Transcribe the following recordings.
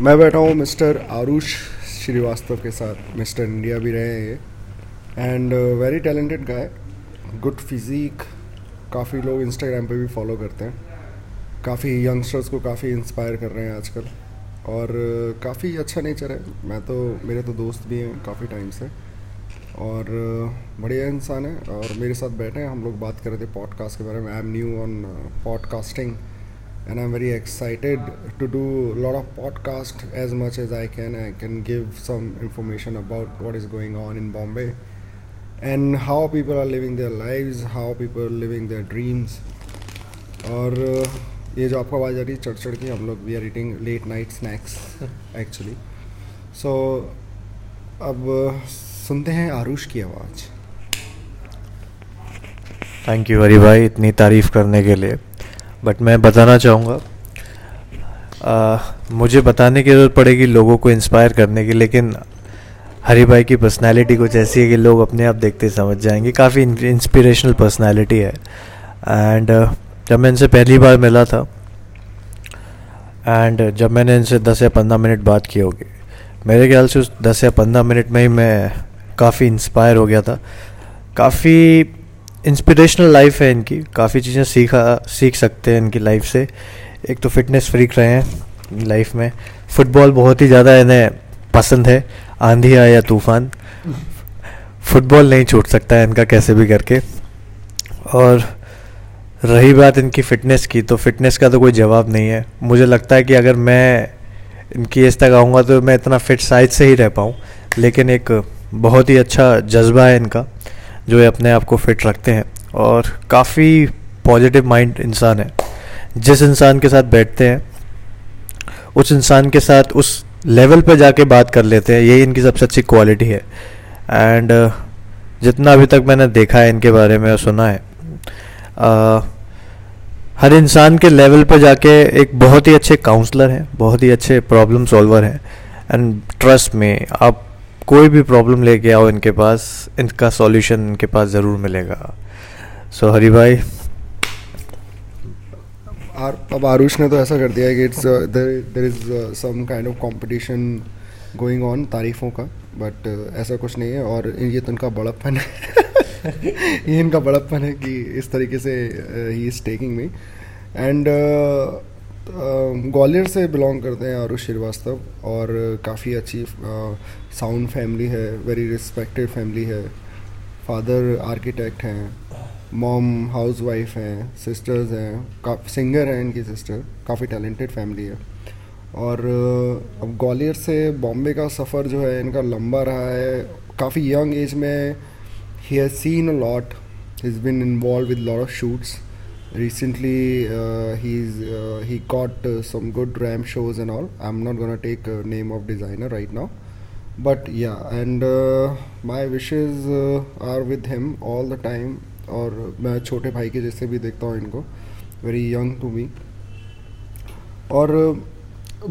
मैं बैठा हूँ मिस्टर आरुष श्रीवास्तव के साथ। मिस्टर इंडिया भी रहे हैं and very talented guy good physique काफ़ी लोग इंस्टाग्राम पे भी फॉलो करते हैं। काफ़ी यंगस्टर्स को काफ़ी इंस्पायर कर रहे हैं आजकल। और uh, काफ़ी अच्छा नेचर है। मैं तो मेरे तो दोस्त भी हैं काफ़ी टाइम से। और uh, बढ़िया इंसान है। और मेरे साथ बैठे हैं। हम लोग बात कर रहे थे पॉडकास्ट के बारे में। I am new on podcasting and I'm very excited to do a lot of podcast as much as I can. I can give some information about what is going on in Bombay and how people are living their lives, how people are living their dreams. और uh, ये जो आपको आवाज़ आ रही है चढ़ चढ़ की हम लोग we are eating late night snacks actually so अब uh, सुनते हैं आरुष की आवाज़ थैंक यू हरी भाई इतनी तारीफ़ करने के लिए बट मैं बताना चाहूँगा। मुझे बताने की ज़रूरत पड़ेगी लोगों को इंस्पायर करने की, लेकिन हरी भाई की पर्सनैलिटी कुछ ऐसी है कि लोग अपने आप देखते समझ जाएँगे। काफ़ी इंस्पिरेशनल पर्सनैलिटी है। एंड जब मैं इनसे पहली बार मिला था एंड जब मैंने इनसे दस या पंद्रह मिनट बात की होगी, मेरे ख्याल से उस दस या पंद्रह मिनट में ही मैं काफ़ी इंस्पायर हो गया था। काफ़ी इंस्पिरेशनल लाइफ है इनकी। काफ़ी चीज़ें सीखा, सीख सकते हैं इनकी लाइफ से। एक तो फिटनेस फ्रीक रहे हैं लाइफ में। फुटबॉल बहुत ही ज़्यादा इन्हें पसंद है। आंधी या तूफ़ान। फुटबॉल नहीं छूट सकता है इनका कैसे भी करके। और रही बात इनकी फ़िटनेस की तो फिटनेस का तो कोई जवाब नहीं है। मुझे लगता है कि अगर मैं इनकी एज तक आऊँगा तो मैं इतना फिट साइज़ से ही रह पाऊँ। लेकिन एक बहुत ही अच्छा जज्बा है इनका। जो ये अपने आप को फिट रखते हैं और काफ़ी पॉजिटिव माइंड इंसान है। जिस इंसान के साथ बैठते हैं उस इंसान के साथ उस लेवल पे जाके बात कर लेते हैं यही इनकी सबसे अच्छी क्वालिटी है। एंड uh, जितना अभी तक मैंने देखा है इनके बारे में और सुना है uh, हर इंसान के लेवल पर जाके एक बहुत ही अच्छे काउंसलर हैं बहुत ही अच्छे प्रॉब्लम सॉल्वर हैं। एंड ट्रस्ट में आप कोई भी प्रॉब्लम लेके आओ इनके पास इनका सॉल्यूशन इनके पास ज़रूर मिलेगा। सो so, हरी भाई। आर, अब आरुष ने तो ऐसा कर दिया है कि it's there is some kind of competition going on तारीफ़ों का बट uh, ऐसा कुछ नहीं है और ये तो इनका बड़प्पन है। ये इनका बड़प्पन है कि इस तरीके से ही is taking me and Gwalior से बिलोंग करते हैं आरुष श्रीवास्तव और काफ़ी अच्छी साउंड फैमिली है वेरी रिस्पेक्टेड फैमिली है। फादर आर्किटेक्ट हैं मॉम हाउस वाइफ हैं सिस्टर्स हैं सिंगर हैं इनकी सिस्टर काफ़ी टैलेंटेड फैमिली है। और अब ग्वालियर से बॉम्बे का सफ़र जो है, इनका लंबा रहा है। काफ़ी यंग एज में ही has seen a lot is been involve with lot of shoots recently uh, he's uh, he got uh, some good ram shows and all i'm not gonna take name of designer right now but yeah and uh, my wishes uh, are with him all the time और मैं छोटे भाई के जैसे भी देखता हूँ इनको वेरी यंग टू मी और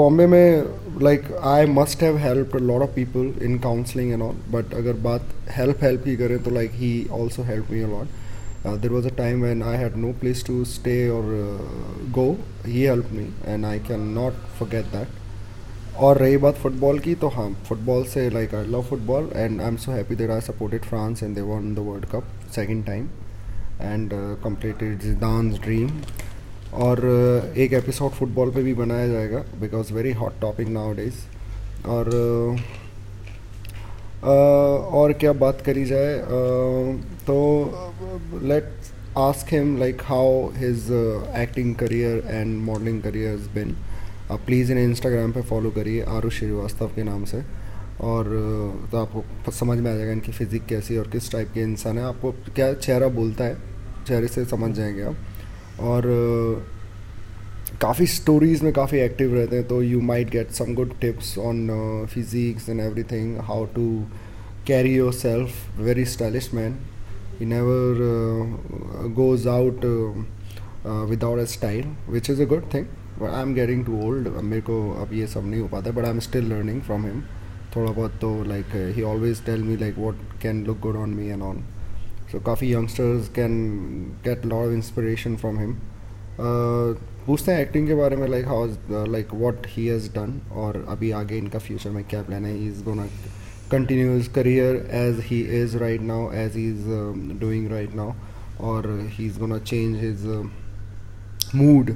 बॉम्बे में like I must have help lot of people in counselling and all but अगर बात हेल्प हेल्प की करें तो like he also help me a lot Uh, there was a time when I had no place to stay or uh, go. He helped me, and I cannot forget that. और रही बात football की तो हाँ football से like I love football and I am so happy there I supported France and they won the world cup second time and completed Zidane's dream और uh, एक episode football पे भी बनाया जाएगा because very hot topic nowadays और uh, uh, और क्या बात करी जाए uh, तो let ask him like how his acting career and modelling career is been आप प्लीज़ इन्हें इंस्टाग्राम पे फॉलो करिए आरुष श्रीवास्तव के नाम से। और uh, तो आपको समझ में आ जाएगा इनकी फ़िज़िक कैसी और किस टाइप के इंसान है। आपको क्या चेहरा बोलता है चेहरे से समझ जाएँगे आप। और uh, काफ़ी स्टोरीज़ में काफ़ी एक्टिव रहते हैं तो you might get some good tips on physics and everything how to carry yourself very stylish man he never uh, goes out uh, uh, without a style which is a good thing but I'm getting too old मेरे को अब ये सब नहीं हो पाता but I'm still learning from him थोड़ा बहुत तो like uh, he always tell me like what can look good on me and on so काफ़ी youngsters can get lot of inspiration from him uh, पूछते हैं acting के बारे में like how like what he has done और अभी आगे इनका फ्यूचर में क्या प्लान है he is gonna continue his career as he is right now as he is doing right now और he is gonna change his mood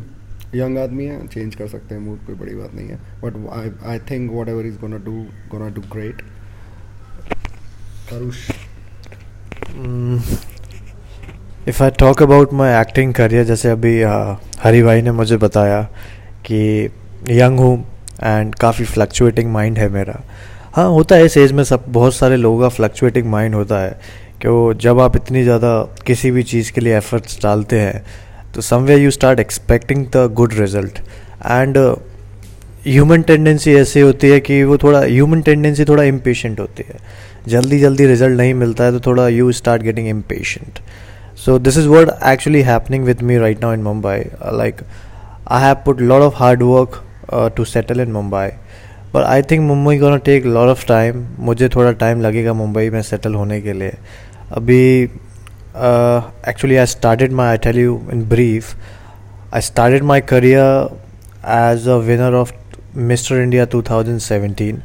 young आदमी है चेंज कर सकते हैं मूड कोई बड़ी बात नहीं है. But I I think whatever is gonna do gonna do great Karusha if I talk about my acting career जैसे अभी हरी भाई ने मुझे बताया कि यंग हूँ एंड काफ़ी फ्लक्चुएटिंग माइंड है मेरा. हाँ होता है इस एज में सब बहुत सारे लोगों का फ्लक्चुएटिंग माइंड होता है कि वो जब आप इतनी ज़्यादा किसी भी चीज़ के लिए एफर्ट्स डालते हैं तो someway you start expecting the good result and human tendency ऐसी होती है कि वो थोड़ा ह्यूमन टेंडेंसी थोड़ा इम्पेशेंट होती है। जल्दी जल्दी रिज़ल्ट नहीं मिलता है तो थोड़ा you start getting impatient So this is what actually happening with me right now in Mumbai. Uh, like I have put a lot of hard work uh, to पर I think Mumbai gonna take lot of time मुझे थोड़ा time लगेगा मुंबई में settle होने के लिए। अभी actually I started my I tell you in brief I started my career as a winner of mister India two thousand seventeen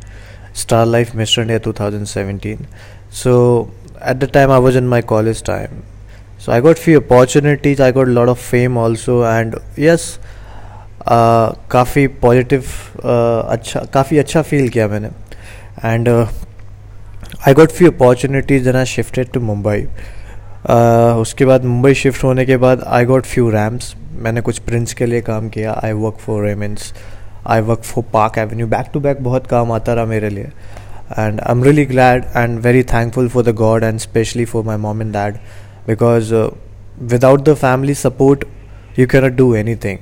star life mister India two thousand seventeen so at the time I was in my college time so I got few opportunities I got lot of fame also and yes काफ़ी positive अच्छा काफ़ी अच्छा feel किया मैंने। And I got few opportunities and I shifted to Mumbai उसके बाद Mumbai shift होने के बाद आई गॉट फ्यू रैम्स मैंने कुछ प्रिंट्स के लिए काम किया. I work for Raymond's I work for Park Avenue back to back बहुत काम आता रहा मेरे लिए। And I am really glad and very thankful for the god and specially for my mom and dad because without the family support you cannot do anything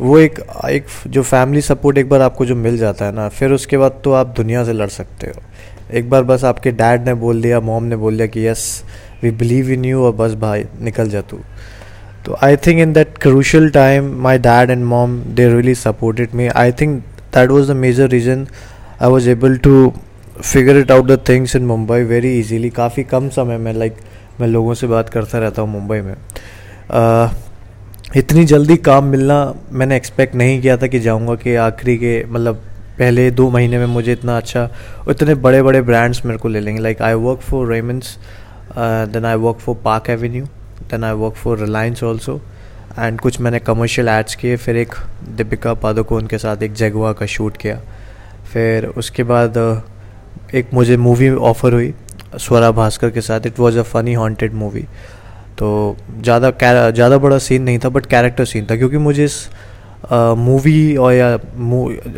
वो एक एक जो फैमिली सपोर्ट एक बार आपको जो मिल जाता है ना फिर उसके बाद तो आप दुनिया से लड़ सकते हो। एक बार बस आपके डैड ने बोल दिया मॉम ने बोल दिया कि yes we believe in you और बस भाई निकल जा तू। तो I think in that crucial time my dad and mom they really supported me I think that was the major reason I was able to figure it out the things in Mumbai very easily काफ़ी कम समय में like like, मैं लोगों से बात करता रहता हूँ मुंबई में। आ, इतनी जल्दी काम मिलना मैंने एक्सपेक्ट नहीं किया था कि जाऊँगा कि आखिरी के मतलब पहले दो महीने में मुझे इतना अच्छा इतने बड़े बड़े ब्रांड्स मेरे को ले लेंगे। Like I work for Raymonds then I work for Park Avenue then I work for Reliance also and कुछ मैंने कमर्शियल एड्स किए, फिर एक दीपिका पादुकोण के साथ एक जगवा का शूट किया। फिर उसके बाद एक मुझे मूवी ऑफ़र हुई, स्वरा भास्कर के साथ। It was a funny haunted movie तो ज़्यादा ज़्यादा बड़ा सीन नहीं था बट कैरेक्टर सीन था क्योंकि मुझे इस मूवी और या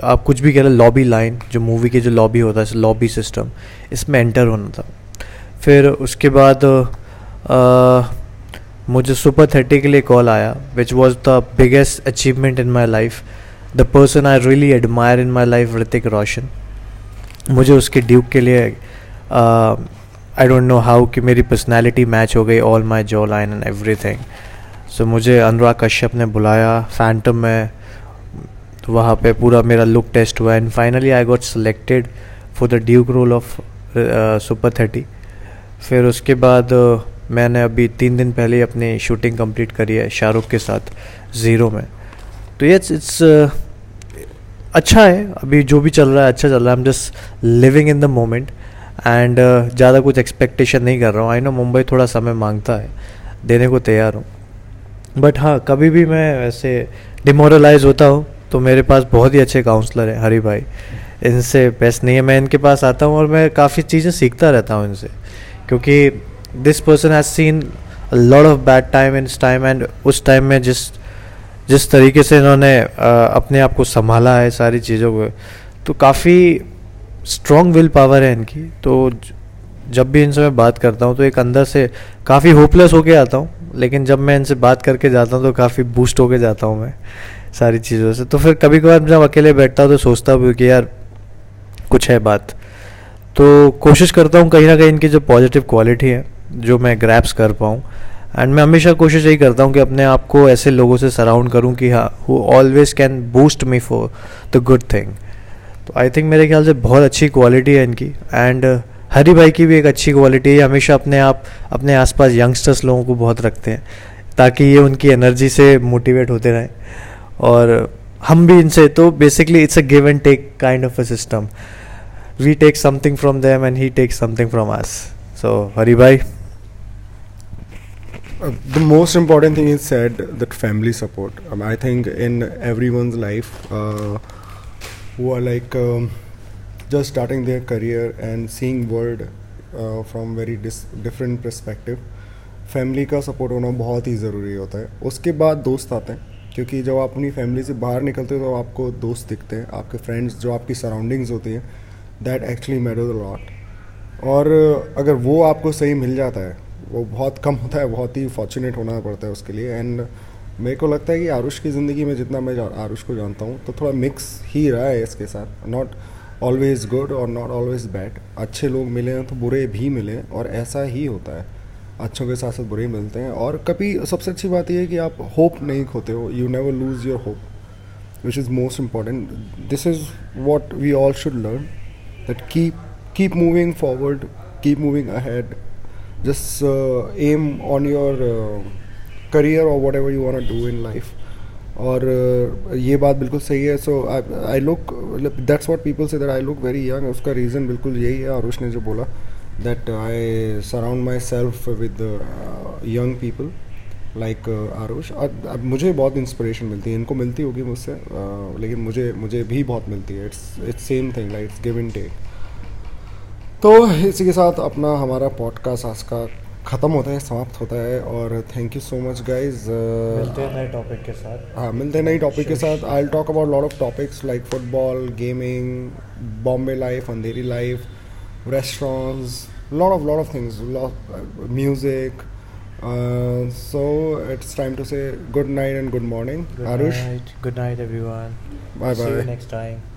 आप कुछ भी कह रहे लॉबी लाइन जो मूवी के जो लॉबी होता है लॉबी सिस्टम इसमें एंटर होना था। फिर उसके बाद आ, मुझे सुपर थर्टी के लिए कॉल आया which was the biggest achievement in my life the person I really admire in my life Hrithik Roshan मुझे उसके ड्यूक के लिए आई डोंट नो हाउ कि मेरी पर्सनैलिटी मैच हो गई ऑल माई जो line and everything so मुझे अनुराग कश्यप ने बुलाया फैंटम में तो वहाँ पे पूरा मेरा लुक टेस्ट हुआ and finally I got selected for the duke role of Super thirty फिर उसके बाद uh, मैंने अभी तीन दिन पहले अपनी शूटिंग कंप्लीट करी है शाहरुख के साथ ज़ीरो में. तो ये इट्स uh, अच्छा है अभी जो भी चल रहा है अच्छा चल रहा है. I am just living in the moment and uh, ज़्यादा कुछ एक्सपेक्टेशन नहीं कर रहा हूँ। आई नो मुंबई थोड़ा समय माँगता है। देने को तैयार हूँ। बट हाँ कभी भी मैं वैसे डिमोरलाइज होता हूँ तो मेरे पास बहुत ही अच्छे काउंसलर हैं हरी भाई। इनसे बेस्ट नहीं है। मैं इनके पास आता हूँ और मैं काफ़ी चीज़ें सीखता रहता हूँ इनसे। क्योंकि this person has seen lot of bad time in time and उस टाइम में जिस जिस तरीके से इन्होंने अपने आप को संभाला है सारी चीज़ों को तो काफ़ी स्ट्रॉन्ग विल पावर है इनकी तो जब भी इनसे मैं बात करता हूँ तो एक अंदर से काफ़ी होपलेस होके आता हूँ, लेकिन जब मैं इनसे बात करके जाता हूँ तो काफ़ी बूस्ट होके जाता हूँ मैं सारी चीज़ों से। तो फिर कभी कभार जब अकेले बैठता हूँ तो सोचता हूँ कि यार, कुछ है बात। तो कोशिश करता हूँ कहीं ना कहीं इनकी जो पॉजिटिव क्वालिटी है, जो मैं ग्रैप्स कर पाऊँ। एंड मैं हमेशा कोशिश यही करता हूँ कि अपने आप को ऐसे लोगों से सराउंड करूँ कि हाँ who always can boost me for the good thing तो आई थिंक मेरे ख्याल से बहुत अच्छी क्वालिटी है इनकी। एंड uh, हरी भाई की भी एक अच्छी क्वालिटी है। हमेशा अपने आप अपने आसपास यंगस्टर्स लोगों को बहुत रखते हैं ताकि ये उनकी एनर्जी से मोटिवेट होते रहें। और हम भी इनसे तो basically it's a give and take kind of a system we take something from them and he take something from us so Hari भाई। Uh, the most important thing is said that family support. Um, I think in uh, who are like um, just starting their career and seeing world uh, from very different perspective, family का support होना बहुत ही ज़रूरी होता है। उसके बाद दोस्त आते हैं क्योंकि जब आप अपनी फैमिली से बाहर निकलते हो तो आपको दोस्त दिखते हैं आपके फ्रेंड्स जो आपकी सराउंडिंग्स होती हैं दैट एक्चुअली मैटर लॉट और अगर वो आपको सही मिल जाता है वो बहुत कम होता है बहुत ही फॉर्चुनेट होना पड़ता है उसके लिए एंड मेरे को लगता है कि आरुष की ज़िंदगी में जितना मैं आरुष को जानता हूँ तो थोड़ा मिक्स ही रहा है इसके साथ। नॉट ऑलवेज गुड और नॉट ऑलवेज बैड अच्छे लोग मिले हैं तो बुरे भी मिले और ऐसा ही होता है। अच्छों के साथ साथ बुरे मिलते हैं और कभी सबसे अच्छी बात यह है कि आप होप नहीं खोते हो। You never lose your hope which is most important this is what we all should learn that keep keep moving forward keep moving ahead just aim on on your और whatever you want do in life और ये बात बिल्कुल सही है। So I look that's what people say that I look very young उसका reason बिल्कुल यही है आरुष ने जो बोला that I surround myself with young people like Aarush और मुझे बहुत इंस्पिरेशन मिलती है। इनको मिलती होगी मुझसे uh, लेकिन मुझे मुझे भी बहुत मिलती है। It's it's same thing like it's give and take तो इसी के साथ अपना हमारा पॉडकास्ट आज का ख़त्म होता है समाप्त होता है और thank you so much guys मिलते हैं नए टॉपिक के साथ। हाँ मिलते हैं नई टॉपिक के साथ। I talk about lot of topics like football gaming Bombay life Andheri life restaurants lot of lot of things music so it's time to say good night and good morning. Good arush? night. good night everyone. Bye see bye you next time.